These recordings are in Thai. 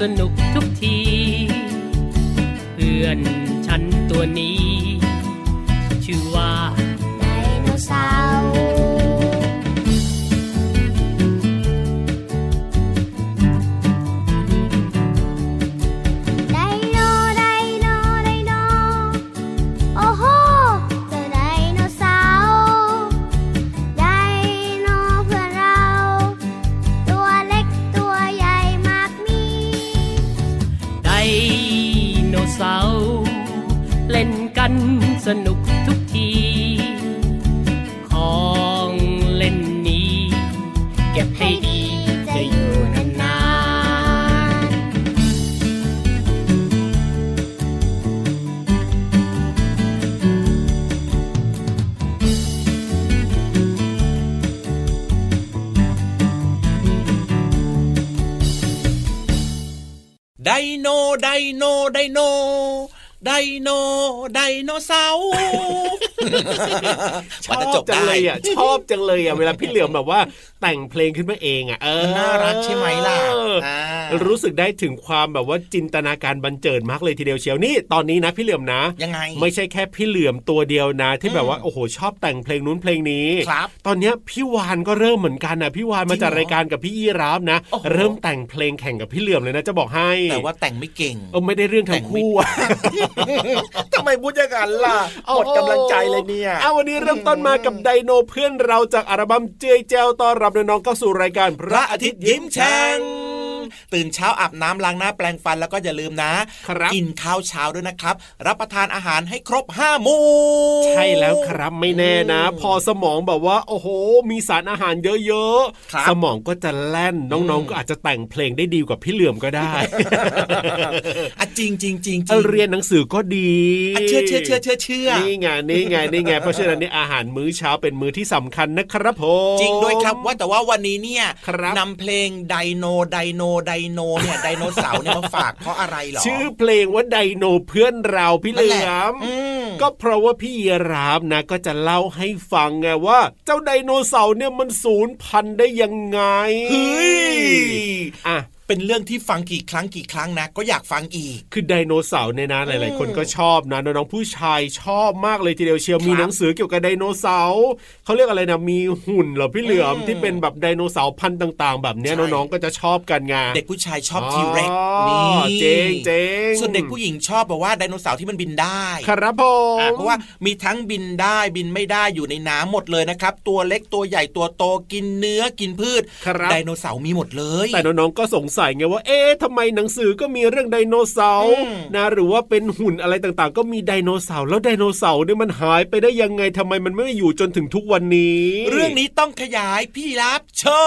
สนุ ไดโนไดโนเสาร์ชอบจังเลยอะชอบจังเลยอะเวลาพี่เหลือมแบบว่าแต่งเพลงขึ้นมาเองอะเออน่ารักใช่ไหมล่ะเอออ่า รู้สึกได้ถึงความแบบว่าจินตนาการบันเจิดมากเลยทีเดียวเชียวนี่ตอนนี้นะพี่เหลือมนะยังไง ไม่ใช่แค่พี่เหลือมตัวเดียวนะ ที่แบบว่าอืมโอ้โหชอบแต่งเพลงนู้นเพลงนี้ครับตอนเนี้ยพี่วานก็เริ่มเหมือนกันนะพี่วานมาจริงเหรอจัดรายการกับพี่ยีราฟนะโอ้โหเริ่มแต่งเพลงแข่งกับพี่เหลือมเลยนะจะบอกให้ แต่ว่าแต่งไม่เก่งเออไม่ได้เรื่องทั้งคู่อะทำไมพูดอย่างนั้นล่ะหมดกำลังใจเลยเนี่ยเอาวันนี้เริ่มต้นมากับไดโนเพื่อนเราจากอัลบั้มเจยเจวต้อนรับน้องๆเข้าสู่รายการพพระระอาอาทิทิตตย์ย์ยิ้ยิ้มมแฉ่แฉ่งง ตื่นเช้าอาบน้ำล้างหน้าแปลงฟันแล้วก็อย่าลืมนะครับกินข้าวเช้าด้วยนะครับ รับประทานอาหารให้ครบห้าหมู่ใช่แล้วครับไม่แน่นะ พอสมองแบบว่า โอ้โห มีสารอาหารเยอะครับๆสมองก็จะแล่นน้องอืมๆก็อาจจะแต่งเพลงได้ดีกว่าพี่เหลื่อมก็ได้อะจริงจริงจริงเอาเรียนหนังสือก็ดีอะเชื่อเชื่อเชื่อเชื่อเชื่อนี่ไงนี่ไงนี่ไงเพราะฉะนั้นนี่อาหารมื้อเช้าเป็นมื้อที่สำคัญนะครับผมจริงด้วยครับว่าแต่ว่าวันนี้เนี่ยครับนำเพลงไดโนไดโนไดโนเนี่ยไดโนเสาร์เนี่ยมาฝากเพราะอะไรเหรอ ชื่อเพลงว่าไดโนเพื่อนเราพี่เหนั่นลืแหละอมอืมก็เพราะว่าพี่ยีราฟนะก็จะเล่าให้ฟังไงว่า เจ้าไดโนเสาร์เนี่ยมันสูญพันธุ์ได้ยังไงเฮ้ยอะ เป็นเรื่องที่ฟังกี่ครั้งกี่ครั้งนะ ก็อยากฟังอีก คือไดโนเสาร์เนี่ยนะหลาย ๆ คนก็ชอบนะน้องๆผู้ชายชอบมากเลยทีเดียวเชียวครับมีหนังสือเกี่ยวกับไดโนเสาร์เขาเรียกอะไรนะมีหุ่นเหรอพี่เหลือมอืมที่เป็นแบบไดโนเสาร์พันธุ์ต่าง ๆ แบบเนี้ยใช่น้องๆก็จะชอบกันไงเด็กผู้ชายชอบทีเร็กอ๋อนี่เจ๋งเจ๋งส่วนเด็กผู้หญิงชอบแบบว่าไดโนเสาร์ที่มันบินได้ครับผอะมเพราะว่ามีทั้งบินได้บินไม่ได้อยู่ในน้ำหมดเลยนะครับ ตัวเล็กตัวใหญ่ตัวโตกินเนื้อกินพืชครับไดโนเสาร์มีหมดเลย แต่น้องๆก็สงสัยไงว่า เอ๊ะทำไมหนังสือก็มีเรื่องไดโนเสาร์อืมนะหรือว่าเป็นหุ่นอะไรต่างๆ ก็มีไดโนเสาร์แล้วไดโนเสาร์เนี่ยมันหายไปได้ยังไงทำไมมันไม่อยู่จนถึงทุกวันนี้ เรื่องนี้ต้องขยายพี่รับเชิ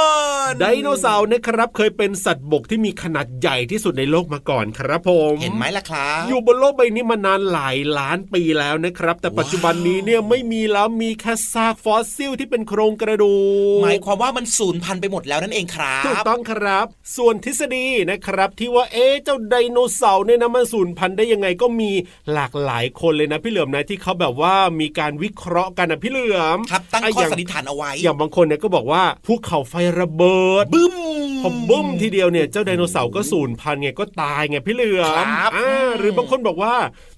ญไดโนเสาร์นะครับเคยเป็นสัตว์บกที่มีขนาดใหญ่ที่สุดในโลกมาก่อนครับผมเห็นไหมล่ะครับอยู่บนโลกใบนี้มานานหลายล้านปีแล้วนะครับ แต่ปัจจุบันนี้เนี่ยไม่มีแล้วมีแค่ซากฟอสซิลที่เป็นโครงกระดูกหมายความว่ามันสูญพันธุ์ไปหมดแล้วนั่นเองครัถูกบต้องครับ ส่วนทฤษฎีนะครับ ที่ว่าเอ๊ะเจ้าไดโนเสาร์เนี่ยนะมันสูญพันธุ์ได้ยังไงก็มีหลากหลายคนเลยนะพี่เหลือมนะที่เขาแบบว่ามีการวิเคราะห์กันนะพี่เหลือมครับตั้งะข้ออย่างสันนิษฐานเอาไว้ อย่างบางคนเนี่ยก็บอกว่าภูเขาไฟระเบิดบึ้มพอบึ้มทีเดียวเนี่ยเจ้าไดโนเสาร์ก็สูญพันธุ์ไงก็ตายไงพี่เหลือมครับอ่าหรือบางคนบอกว่า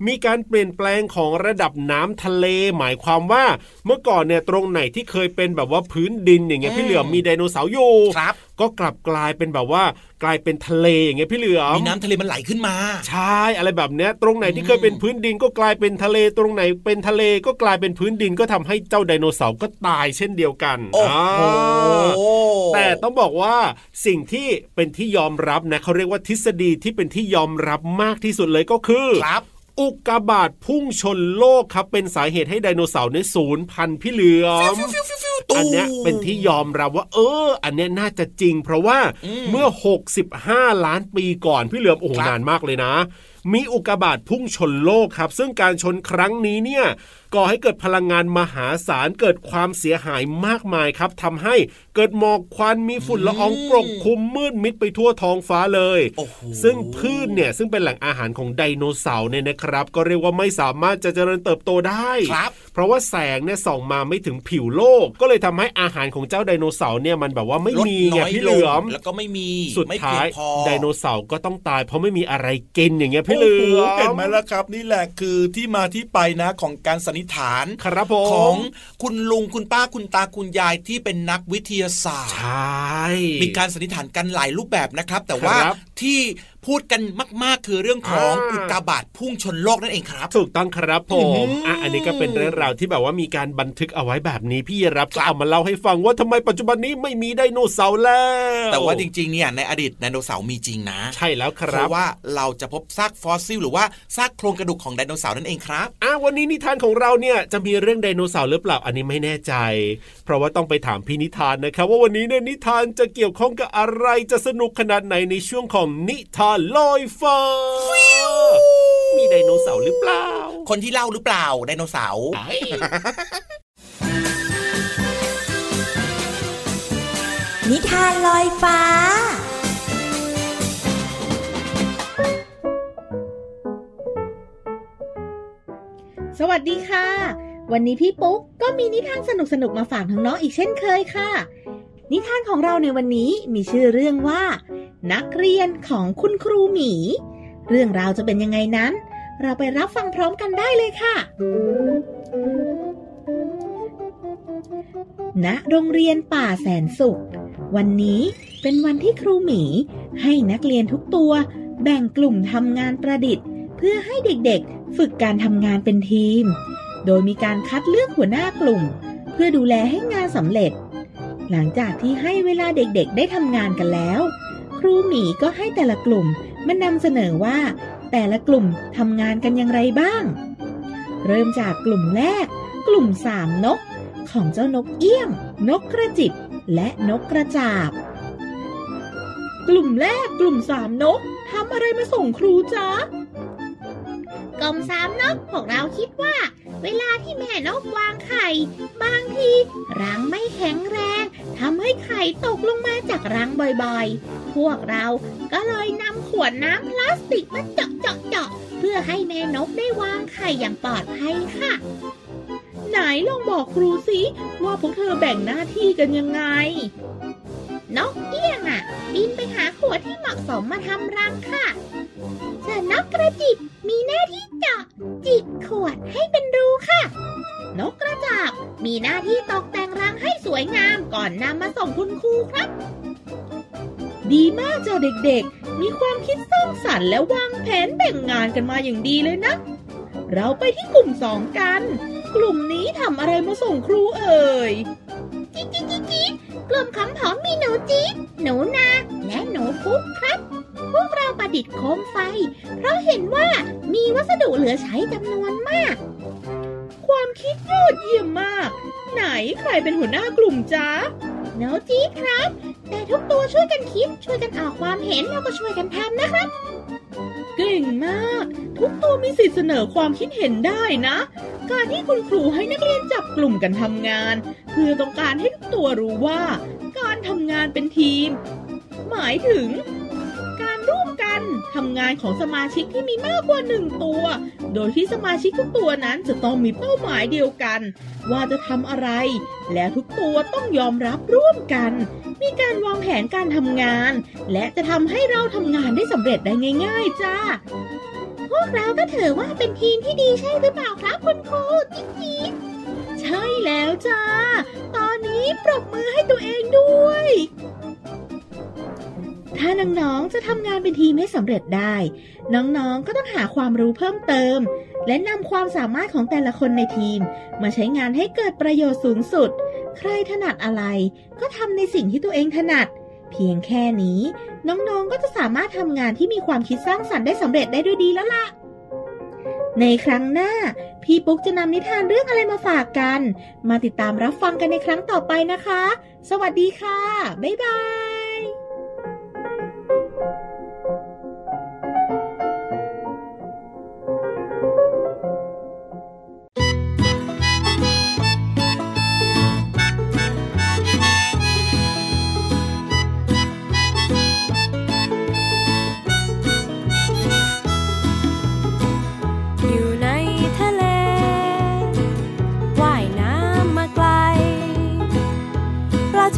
มีการเปลี่ยนแปลงของระดับน้ำทะเล หมายความว่าเมื่อก่อนเนี่ยตรงไหนที่เคยเป็นแบบว่าพื้นดินอย่างเงี้ยพี่เหลือมมีไดโนเสาร์อยู่ครับก็กลับกลายเป็นแบบว่ากลายเป็นทะเลอย่างเงี้ยพี่เหลือมมีน้ำทะเลมันไหลขึ้นมา ใช่อะไรแบบเนี้ยตรงไหนที่เคยเป็นพื้นดินก็กลายเป็นทะเลตรงไหนเป็นทะเลก็กลายเป็นพื้นดินก็ทำให้เจ้าไดโนเสาร์ก็ตายเช่นเดียวกันโอ้โหอ่าแต่ต้องบอกว่าสิ่งที่เป็นที่ยอมรับนะเขาเรียกว่าทฤษฎีที่เป็นที่ยอมรับมากที่สุดเลยก็คือครับ อุกกาบาตพุ่งชนโลกครับเป็นสาเหตุให้ไดโนเสาร์ในศูนย์พันธุ์พี่เหลือมฟิวฟิวฟิวฟิวตูอันเนี้ยเป็นที่ยอมรับว่า เออ อันเนี้ยน่าจะจริง เพราะว่าอืมเมื่อ 65 ล้านปีก่อนพี่เหลือมโอ้โหครับนานมากเลยนะ มีอุกกาบาตพุ่งชนโลกครับ ซึ่งการชนครั้งนี้เนี่ยก่อให้เกิดพลังงานมหาศาลเกิดความเสียหายมากมายครับทำให้เกิดหมอกควันมีฝุ่นละอองปกคลุมมืดมิดไปทั่วท้องฟ้าเลยโอ้โหซึ่งพืชเนี่ยซึ่งเป็นแหล่งอาหารของไดโนเสาร์เนี่ยนะครับ ก็เรียกว่าไม่สามารถจะเจริญเติบโตได้ครับเพราะว่าแสงเนี่ยส่องมาไม่ถึงผิวโลก ก็เลยทำให้อาหารของเจ้าไดโนเสาร์เนี่ยมันแบบว่าไม่ลดมีไงน้อยพี่ลเหลืงอมแล้วก็ไม่มีสุดไม่ท้าเพียยงพอไดโนเสาร์ก็ต้องตาย เพราะไม่มีอะไรกินอย่างเงี้ยพี่เหลือโโเห็นมไหมล่ะครับ นี่แหละคือที่มาที่ไปนะของการสันนิษฐานครับผมของคุณลุงคุณป้าคุณตาคุณยายที่เป็นนักวิทยาศาสตร์ใชมีการสันนิษฐานกันหลายรูปแบบนะครับ แต่ว่าครับที่ พูดกันมาก ๆ คือเรื่องของอ่าอุกกาบาตพุ่งชนโลกนั่นเองครับ ถูกต้องครับผอื้อหืมออ่อะอันนี้ก็เป็นเรื่องราวที่แบบว่ามีการบันทึกเอาไว้แบบนี้พี่รับครัก็บเอามาเล่าให้ฟังว่าทำไมปัจจุบันนี้ไม่มีไดโนเสาร์แล้ว แต่ว่าจริง ๆ เนี่ยในอดีตไดโนเสาร์มีจริงนะ ใช่แล้วครับราะว่าเราจะพบซากฟอสซิลหรือว่าซากโครงกระดูกของไดโนเสาร์นั่นเองครับอะวันนี้นิทานของเราเนี่ยจะมีเรื่องไดโนเสาร์หรือเปล่าอันนี้ไม่แน่ใจ เพราะว่าต้องไปถามพี่นิทานนะครับ ว่าวันนี้เนี่ยนิทานจะเกี่ยวข้องกับอะไรจะสนุกขนาดไหนในช่วงของนิทานลอยฟ้า มีไดโนเสาร์หรือเปล่า คนที่เล่าหรือเปล่าไดโนเสาร์ไอ้นิทานลอยฟ้าสวัสดีค่ะ วันนี้พี่ปุ๊กก็มีนิทานสนุกๆ มาฝากน้องๆอีกเช่นเคยค่ะ นิทานของเราในวันนี้มีชื่อเรื่องว่า นักเรียนของคุณครูหมี เรื่องราวจะเป็นยังไงนั้น เราไปรับฟังพร้อมกันได้เลยค่ะ ณ โรงเรียนป่าแสนสุข วันนี้เป็นวันที่ครูหมี ให้นักเรียนทุกตัว แบ่งกลุ่มทำงานประดิษฐ์ เพื่อให้เด็กๆ ฝึกการทำงานเป็นทีม โดยมีการคัดเลือกหัวหน้ากลุ่ม เพื่อดูแลให้งานสำเร็จ หลังจากที่ให้เวลาเด็กๆ ได้ทำงานกันแล้ว ครูหมีก็ให้แต่ละกลุ่มมานำเสนอว่า แต่ละกลุ่มทำงานกันอย่างไรบ้าง เริ่มจากกลุ่มแรก กลุ่มสามนก ของเจ้านกเอี้ยง นกกระจิบ และนกกระจาบ กลุ่มแรกกลุ่มสามนกทำอะไรมาส่งครูจ๊ะกลุ่มสามนกพวกเราคิดว่า เวลาที่แม่นกวางไข่ บางทีรังไม่แข็งแรงทำให้ไข่ตกลงมาจากรังบ่อยๆ พวกเราก็เลยนำขวดน้ำพลาสติกมาเจาะเจาะเจาะเพื่อให้แม่นกได้วางไข่อย่างปลอดภัยค่ะ ไหนลองบอกครูสิว่าพวกเธอแบ่งหน้าที่กันยังไง นกเอี้ยงอะ บินไปหาขวดที่เหมาะสมมาทำรังค่ะส่วนนกกระจิบมีหน้าที่เจาะจิกขวดให้เป็น ค่ะ นกกระจาบมีหน้าที่ตกแต่งรังให้สวยงามก่อนนำมาส่งคุณครูครับ ดีมากจ้ะเด็กๆ มีความคิดสร้างสรรค์และวางแผนแบ่งงานกันมาอย่างดีเลยนะ เราไปที่กลุ่มสองกัน กลุ่มนี้ทำอะไรมาส่งครูเอ่ยจิ๊ดจิ๊ดจิ๊ดจิ๊กลุ่มคำผอมมีหนูจิ๊ดหนูนา และหนูพุกครับพวกเราประดิษฐ์โคมไฟ เพราะเห็นว่ามีวัสดุเหลือใช้จำนวนมาก ความคิดยอดเยี่ยมมาก ไหนใครเป็นหัวหน้ากลุ่มจ๊ะหนูจี๊ดครับ แต่ทุกตัวช่วยกันคิด ช่วยกันออกความเห็นแล้วก็ช่วยกันทำนะครับ เก่งมาก ทุกตัวมีสิทธิ์เสนอความคิดเห็นได้นะ การที่คุณครูให้นักเรียนจับกลุ่มกันทำงาน เพื่อต้องการให้ทุกตัวรู้ว่า การทำงานเป็นทีม หมายถึงการร่วมกัน ทำงานของสมาชิกที่มีมากกว่าหนึ่งตัว โดยที่สมาชิกทุกตัวนั้นจะต้องมีเป้าหมายเดียวกัน ว่าจะทำอะไร และทุกตัวต้องยอมรับร่วมกัน มีการวางแผนการทำงาน และจะทำให้เราทำงานได้สำเร็จได้ง่าย ๆ จ้า พวกเราก็ถือว่าเป็นทีมที่ดีใช่หรือเปล่าครับคุณครูจิ๊ดจิ๊ดใช่แล้วจ้า ตอนนี้ปรบมือให้ตัวเองด้วย ถ้าน้องๆจะทำงานเป็นทีมให้สำเร็จได้ น้องๆก็ต้องหาความรู้เพิ่มเติม และนำความสามารถของแต่ละคนในทีม มาใช้งานให้เกิดประโยชน์สูงสุด ใครถนัดอะไร ก็ทำในสิ่งที่ตัวเองถนัด เพียงแค่นี้ น้องๆก็จะสามารถทำงานที่มีความคิดสร้างสรรค์ได้สำเร็จได้ด้วยดีแล้วล่ะในครั้งหน้า พี่ปุ๊กจะนำนิทานเรื่องอะไรมาฝากกัน มาติดตามรับฟังกันในครั้งต่อไปนะคะ สวัสดีค่ะ บ๊ายบาย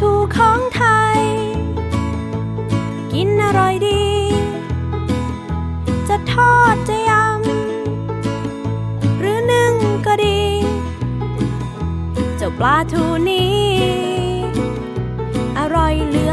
ทูของไทย กินอร่อยดี จะทอดจะยำ หรือนึ่งก็ดี เจ้าปลาทูนี้ อร่อยเหลือ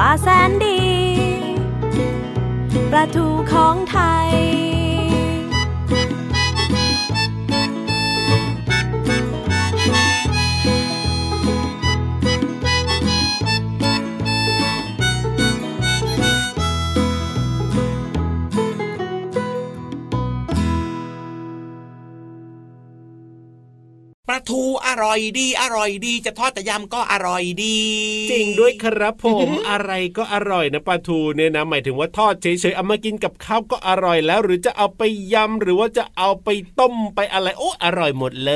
ปลาแสนดี ปลาทูของไทย ทูอร่อยดี อร่อยดี จะทอดแต่ยำก็อร่อยดี จริงด้วยครับผมอะไรก็อร่อยนะปลาทูเนี่ยนะหมายถึงว่าทอดเฉยๆเอามากินกับข้าวก็อร่อยแล้ว หรือจะเอาไปยำหรือว่าจะเอาไปต้มไปอะไรโอ้อร่อยหมดเล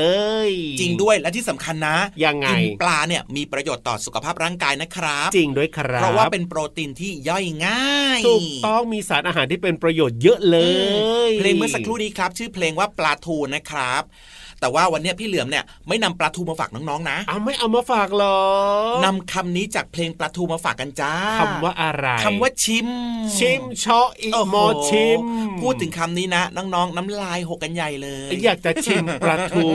ย จริงด้วยและที่สำคัญนะยังไงกินปลาเนี่ยมีประโยชน์ต่อสุขภาพร่างกายนะครับ จริงด้วยครับเพราะว่าเป็นโปรตีนที่ย่อยง่ายถูกต้องมีสารอาหารที่เป็นประโยชน์เยอะเลยเพลงเมื่อสักครู่นี้ครับ ชื่อเพลงว่าปลาทูนะครับ แต่ว่าวันเนี้ยพี่เหลือมเนี่ยไม่นำปลาทูมาฝากน้องๆนะเอาไม่เอามาฝากหรอนำคำนี้จากเพลงปลาทูมาฝากกันจ้าคำว่าอะไรคำว่าชิม ชิมชออีโอ้โหมอชิม พูดถึงคำนี้นะน้องๆน้ำลายหกกันใหญ่เลย อยากจะชิมปลาทู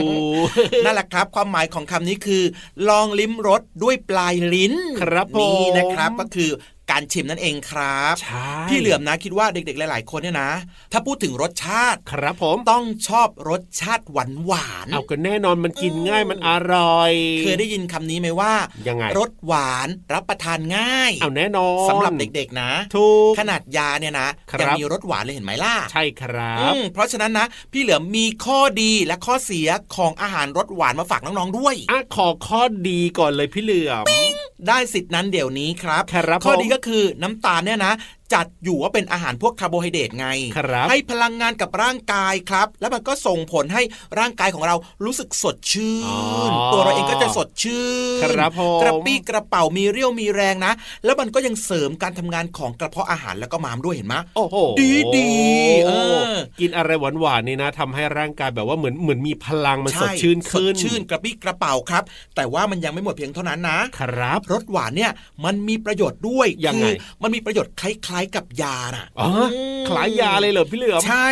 นั่นแหละครับ ความหมายของคำนี้คือ ลองลิ้มรสด้วยปลายลิ้น ครับผมนี่นะครับก็คือ การชิมนั่นเองครับใช่พี่เหลือมนะคิดว่าเด็กๆ หลาย ๆ คนเนี่ยนะ ถ้าพูดถึงรสชาติครับผมต้องชอบรสชาติหวานหวานๆเอาก็แน่นอนมันกินง่ายมันอร่อย เคยได้ยินคำนี้ไหมว่ายังไงรสหวานรับประทานง่าย เอาแน่นอนสำหรับเด็กๆนะถูกขนาดยาเนี่ยนะครับยังมีรสหวานเลยเห็นไหมล่ะใช่ครับอืมเพราะฉะนั้นนะ พี่เหลือมมีข้อดีและข้อเสียของอาหารรสหวานมาฝากน้องๆด้วยอะขอข้อดีก่อนเลยพี่เหลือมได้สิทธินั้นเดี๋ยวนี้ครับครับข้อผมดีก็คือน้ำตาลเนี่ยนะ จัดอยู่ว่าเป็นอาหารพวกคาร์โบไฮเดรตไงครับให้พลังงานกับร่างกายครับ แล้วมันก็ส่งผลให้ร่างกายของเรารู้สึกสดชื่อ๋นอตัวเราเองก็จะสดชื่นครับผมกระปี้กระเป๋ามีเรี่ยวมีแรงนะ แล้วมันก็ยังเสริมการทำงานของกระเพาะอาหารแล้วก็ม้ามด้วยเห็นไหมโอ้โหดีดีเออกินอะไรหวานๆนี่นะทำให้ร่างกายแบบว่าเหมือนเหมือนมีพลังมันสดใชื่นขึ้นสดชื่นกระปี้กระเป๋าครับ แต่ว่ามันยังไม่หมดเพียงเท่านั้นนะครับรสหวานเนี่ยมันมีประโยชน์ด้วยยังไงคือมันมีประโยชน์คล้ายๆกับยาน่ะอ๋ออืมคล้ายยาเลยเหรอพี่เหลือมใช่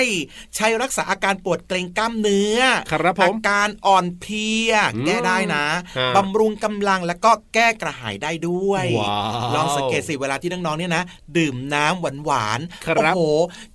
ใช้รักษาอาการปวดเกร็งกล้ามเนื้อครับผมอาการอ่อนเพลียอืมแก้ได้นะฮะบำรุงกำลังแล้วก็แก้กระหายได้ด้วยว้าวลองสังเกตสิเวลาที่น้องๆเนี่ยนะ ดื่มน้ำหวานๆครับโอ้โห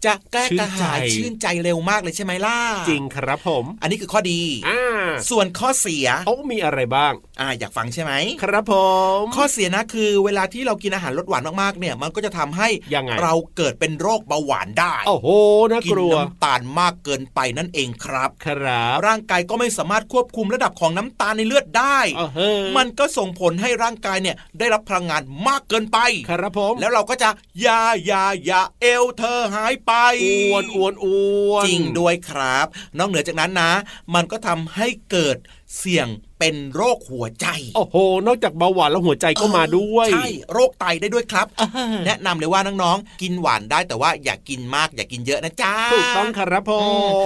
จะแก้กระหายชื่ชื่นนใจใจเร็วมากเลยใช่ไหมล่ะจริงครับผม อันนี้คือข้อดีอ่าส่วนข้อเสียโอ้มีอะไรบ้างอ่าอยากฟังใช่ไหมครับผม ข้อเสียนะคือ เวลาที่เรากินอาหารรสหวานมากๆเนี่ย มันก็จะทำให้ยังไง เราเกิดเป็นโรคเบาหวานได้โอ้โหน่ากิกลัวน้ำตาลมากเกินไปนั่นเองครับ ครับ ร่างกายก็ไม่สามารถควบคุมระดับของน้ำตาลในเลือดได้เออเฮ้ยมันก็ส่งผลให้ร่างกายเนี่ยได้รับพลังงานมากเกินไป ครับผมแล้วเราก็จะยายายาเอวเธอหายไปอ้วนอ้วนอ้วนจริงด้วยครับ นอกเหนือจากนั้นนะ มันก็ทำให้เกิด เสี่ยงเป็นโรคหัวใจ โอ้โห นอกจากเบาหวานแล้วหัวใจก็มาด้วย ใช่ โรคไตได้ด้วยครับ แนะนำเลยว่าน้องๆ กินหวานได้แต่ว่าอย่ากกินมากอย่ากกินเยอะนะจ๊ะ ถูกต้องครับผ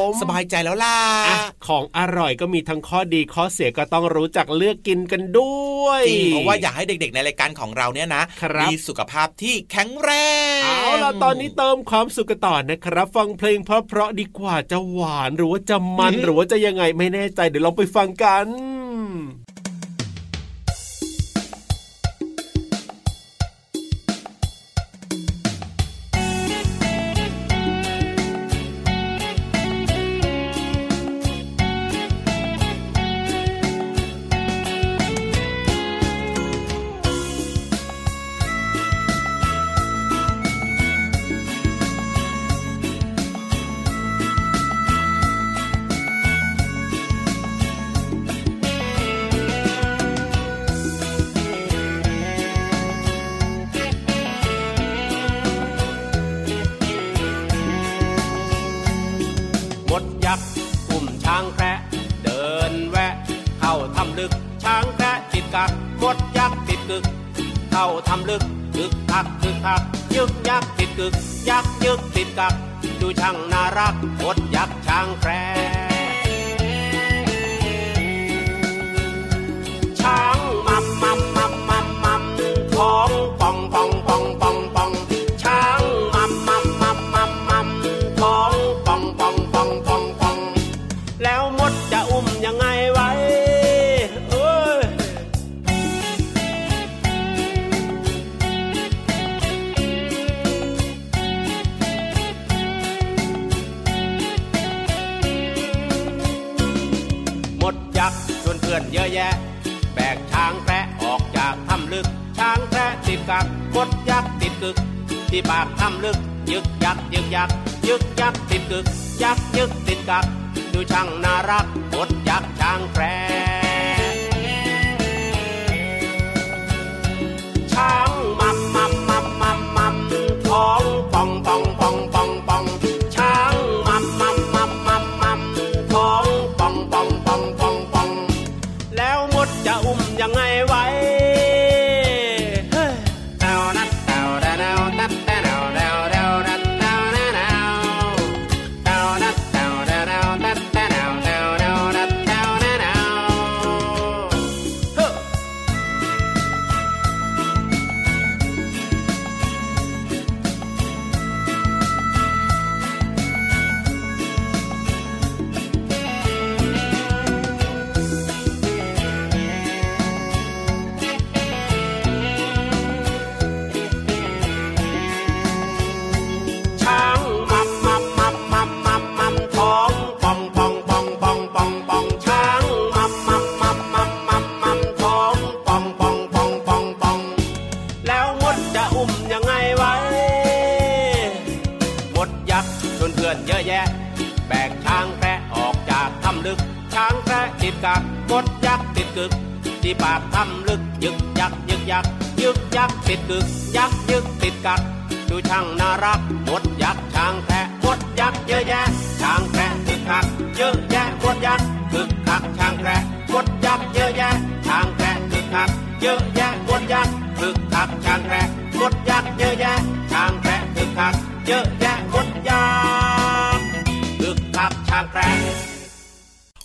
มสบายใจแล้วล่ะอะของอร่อยก็มีทั้งข้อดีข้อเสียก็ต้องรู้จักเลือกกินกันด้วย จริง เพราะว่าอยากให้เด็กๆ ในรายการของเราเนี่ยนะครับมีสุขภาพที่แข็งแรง เอาล่ะตอนนี้เติมความสุขกันต่อนะครับ ฟังเพลงเพราะๆดีกว่าจะหวานหรือว่าจะมันหรือว่าจะยังไงไม่แน่ใจเดี๋ยวลองไปฟังกันหม แคติดกักดยักติดกึก เข้าทำลึกกึกทักกึกทักยึกยักติดกึก ยักยึกติดกัก ดูช่างน่ารักกดยักช้างแครช้างมา ที่ปากถ้ำลึก ยึกยักยึกยักยึกยักติดกึกยักยึกติดกัก ดูช่างน่ารักหมดยักช่างแคร คึกคักช้างแคระ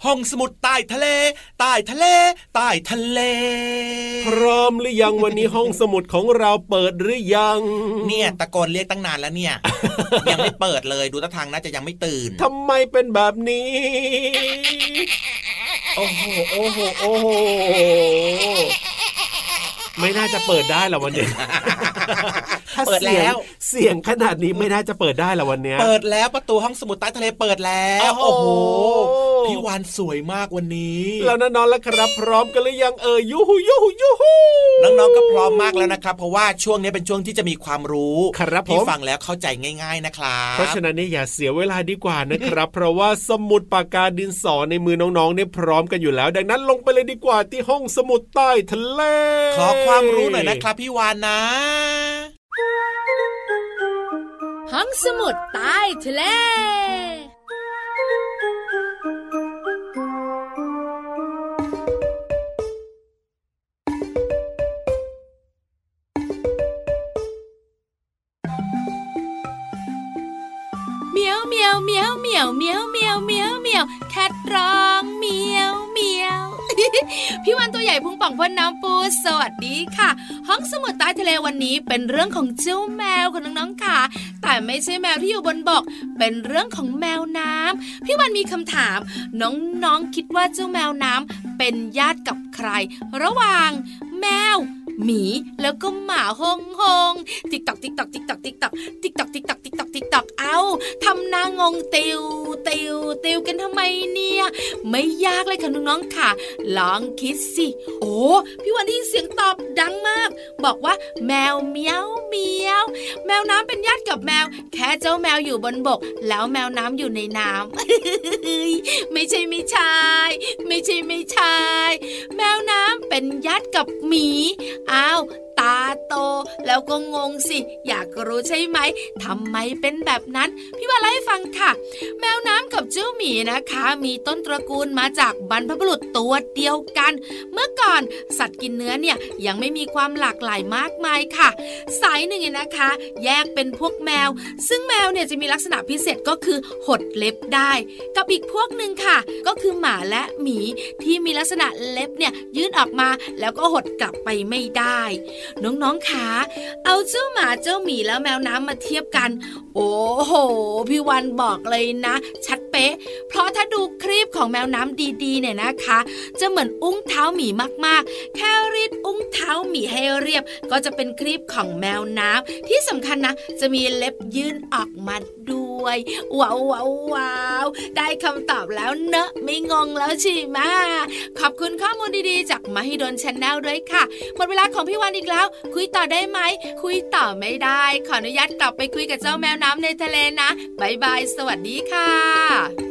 ห้องสมุดใต้ทะเลใต้ทะเลใต้ทะเล พร้อมหรือยังวันนี้ห้องสมุดของเราเปิดหรือยัง เนี่ยตะโกนเรียกตั้งนานแล้วเนี่ย ยังไม่เปิดเลยดูท่าทางน่าจะยังไม่ตื่นทำไมเป็นแบบนี้ โอ้โหโอ้โหโอ้โห ไม่น่าจะเปิดได้หรอวันนี้ถ้าเปิดแล้ว เสียงขนาดนี้ไม่น่าจะเปิดได้หรอวันเนี้ย เปิดแล้วประตูห้องสมุดใต้ทะเลเปิดแล้ว โอ้โห พี่วานสวยมากวันนี้ แล้วนะน้องแล้วครับ พร้อมกันหรือยังเอ่ยยูฮูยูฮูยูฮูน้องๆก็พร้อมมากแล้วนะครับ เพราะว่าช่วงนี้เป็นช่วงที่จะมีความรู้ครับผมที่ฟังแล้วเข้าใจง่าย ๆนะครับเพราะฉะนั้นเนี่ยอย่าเสียเวลาดีกว่านะครับ เพราะว่าสมุดปากกาดินสอในมือน้องๆเนี่ยพร้อมกันอยู่แล้ว ดังนั้นลงไปเลยดีกว่าที่ห้องสมุดใต้ทะเลขอความรู้หน่อยนะครับพี่วานนะ ห้องสมุดใต้ทะเลเมียวเมียวเมียวเมียวเมียวเมียวเมียวเมียวแคทร้อง พี่วันตัวใหญ่พุงป่องพ่นน้ำปูสวัสดีค่ะ ห้องสมุดใต้ทะเลวันนี้เป็นเรื่องของเจ้าแมวคุณน้องๆค่ะ แต่ไม่ใช่แมวที่อยู่บนบก เป็นเรื่องของแมวน้ำพี่วันมีคำถาม น้องๆคิดว่าเจ้าแมวน้ำเป็นญาติกับใคร ระหว่าง แมว หมีแล้วก็หมาโฮ่งโฮ่งติ๊กตอกติ๊กตอกติ๊กตอกติ๊กตอกติ๊กตอกติ๊กตอกติ๊กตอกติ๊กตอกเอาทำหน้างงติวติวติวกันทำไมเนี่ย ไม่ยากเลยค่ะน้องๆค่ะ ลองคิดสิ โอ้พี่วันได้ยินเสียงตอบดังมาก บอกว่า แมวเมียวเมียวแมวน้ำเป็นญาติกับแมว แค่เจ้าแมวอยู่บนบก แล้วแมวน้ำอยู่ในน้ำไม่ใช่ไม่ใช่ไม่ใช่ไม่ใช่แมวน้ำเป็นญาติกับหมีอ้าว ตาโต แล้วก็งงสิ อยากรู้ใช่ไหมทำไมเป็นแบบนั้น พี่ว่าเล่าให้ฟังค่ะ แมวน้ำกับเจ้าหมีนะคะ มีต้นตระกูลมาจากบรรพบุรุษตัวเดียวกัน เมื่อก่อนสัตว์กินเนื้อเนี่ยยังไม่มีความหลากหลายมากมายค่ะ สายหนึ่งเนี่ยนะคะ แยกเป็นพวกแมว ซึ่งแมวเนี่ยจะมีลักษณะพิเศษก็คือหดเล็บได้ กับอีกพวกหนึ่งค่ะ ก็คือหมาและหมีที่มีลักษณะเล็บเนี่ยยื่นออกมาแล้วก็หดกลับไปไม่ได้น้องๆคะเอาเจ้าหมาเจ้าหมีแล้วแมวน้ำมาเทียบกัน โอ้โห พี่วันบอกเลยนะ ชัดเป๊ะ เพราะถ้าดูครีบของแมวน้ำดีๆเนี่ยนะคะ จะเหมือนอุ้งเท้าหมีมากๆ แค่รีดอุ้งเท้าหมีให้เรียบ ก็จะเป็นครีบของแมวน้ำที่สำคัญนะ จะมีเล็บยื่นออกมาด้วย ว้าวว้าววาวได้คำตอบแล้วเนอะไม่งงแล้วใช่ไหมขอบคุณข้อมูลดีๆ จากมหิดล Channel ด้วยค่ะ หมดเวลาของพี่วันอีกแล้ว คุยต่อได้ไหม คุยต่อไม่ได้ ขออนุญาตกลับไปคุยกับเจ้าแมวน้ำในทะเลนะ bye bye สวัสดีค่ะ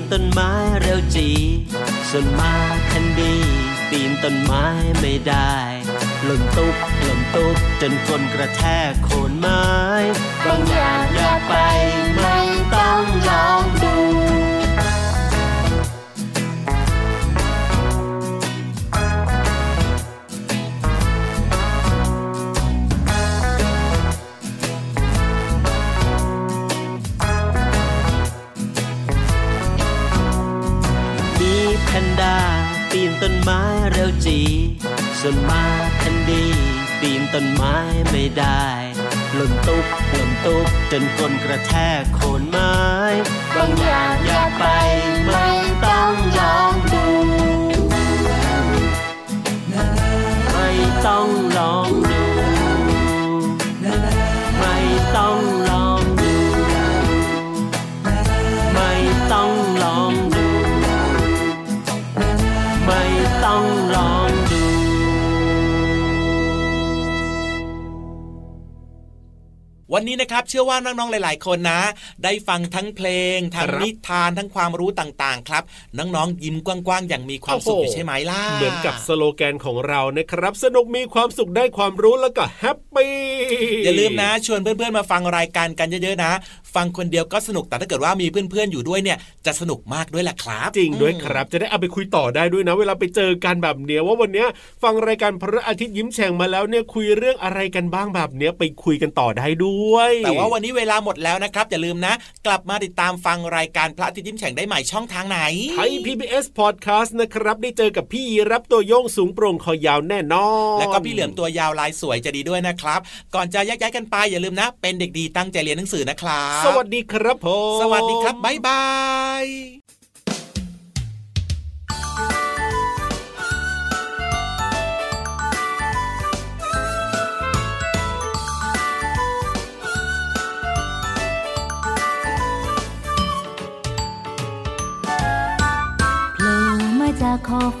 นต้นไม้เร็วจี ส่วนมาแคนดี ปีนต้นไม้ไม่ได้หล่นตุ๊บหล่นตุ๊บจนก้นกระแทกโคนไม้ บางอย่างอยากไปไม่ต้องลอง ไม้เร็วจี ส่วนมาทันดี ปีนต้นไม้ไม่ได้หล่นตุ๊บหล่นตุ๊บจนก้นกระแทกโคนไม้ บางอย่างอยากไปไม่ต้องลองดู ไม่ต้องลองดู วันนี้นะครับเชื่อว่าน้องๆหลาย ๆ คนนะ ได้ฟังทั้งเพลงทั้งครับนิทานทั้งความรู้ต่างๆ ครับ น้องๆยิ้มกว้างๆอย่างมีความสุขอยู่ใช่ไหมล่ะเหมือนกับสโลแกนของเรานะครับ สนุกมีความสุขได้ความรู้แล้วก็ happy อย่าลืมนะ ชวนเพื่อนๆมาฟังรายการกันเยอะๆนะ ฟังคนเดียวก็สนุกแต่ถ้าเกิดว่ามีเพื่อนๆอยู่ด้วยเนี่ยจะสนุกมากด้วยแหละครับ จริงด้วยครับ จะได้เอาไปคุยต่อได้ด้วยนะ เวลาไปเจอกันแบบเนี้ยว่าวันเนี้ยฟังรายการพระอาทิตย์ยิ้มแฉ่งมาแล้วเนี่ยคุยเรื่องอะไรกันบ้างแบบเนี้ยไปคุยกันต่อได้ด้วย แต่ว่าวันนี้เวลาหมดแล้วนะครับ อย่าลืมนะ กลับมาติดตามฟังรายการพระอาทิตย์ยิ้มแฉ่งได้ใหม่ช่องทางไหนไทย PBS Podcast นะครับได้เจอกับพี่ยีรับตัวโยงสูงโปร่งคอยาวแน่นอนแล้วก็พี่เหลือมตัวยาวลายสวยจะดีด้วยนะครับ ก่อนจะแยกย้ายกันไปอย่าลืมนะ เป็นเด็กดีตั้งใจเรียนหนังสือนะครับสวัสดีครับผมสวัสดีครับบ๊ายบายโผล่มาจากขอบ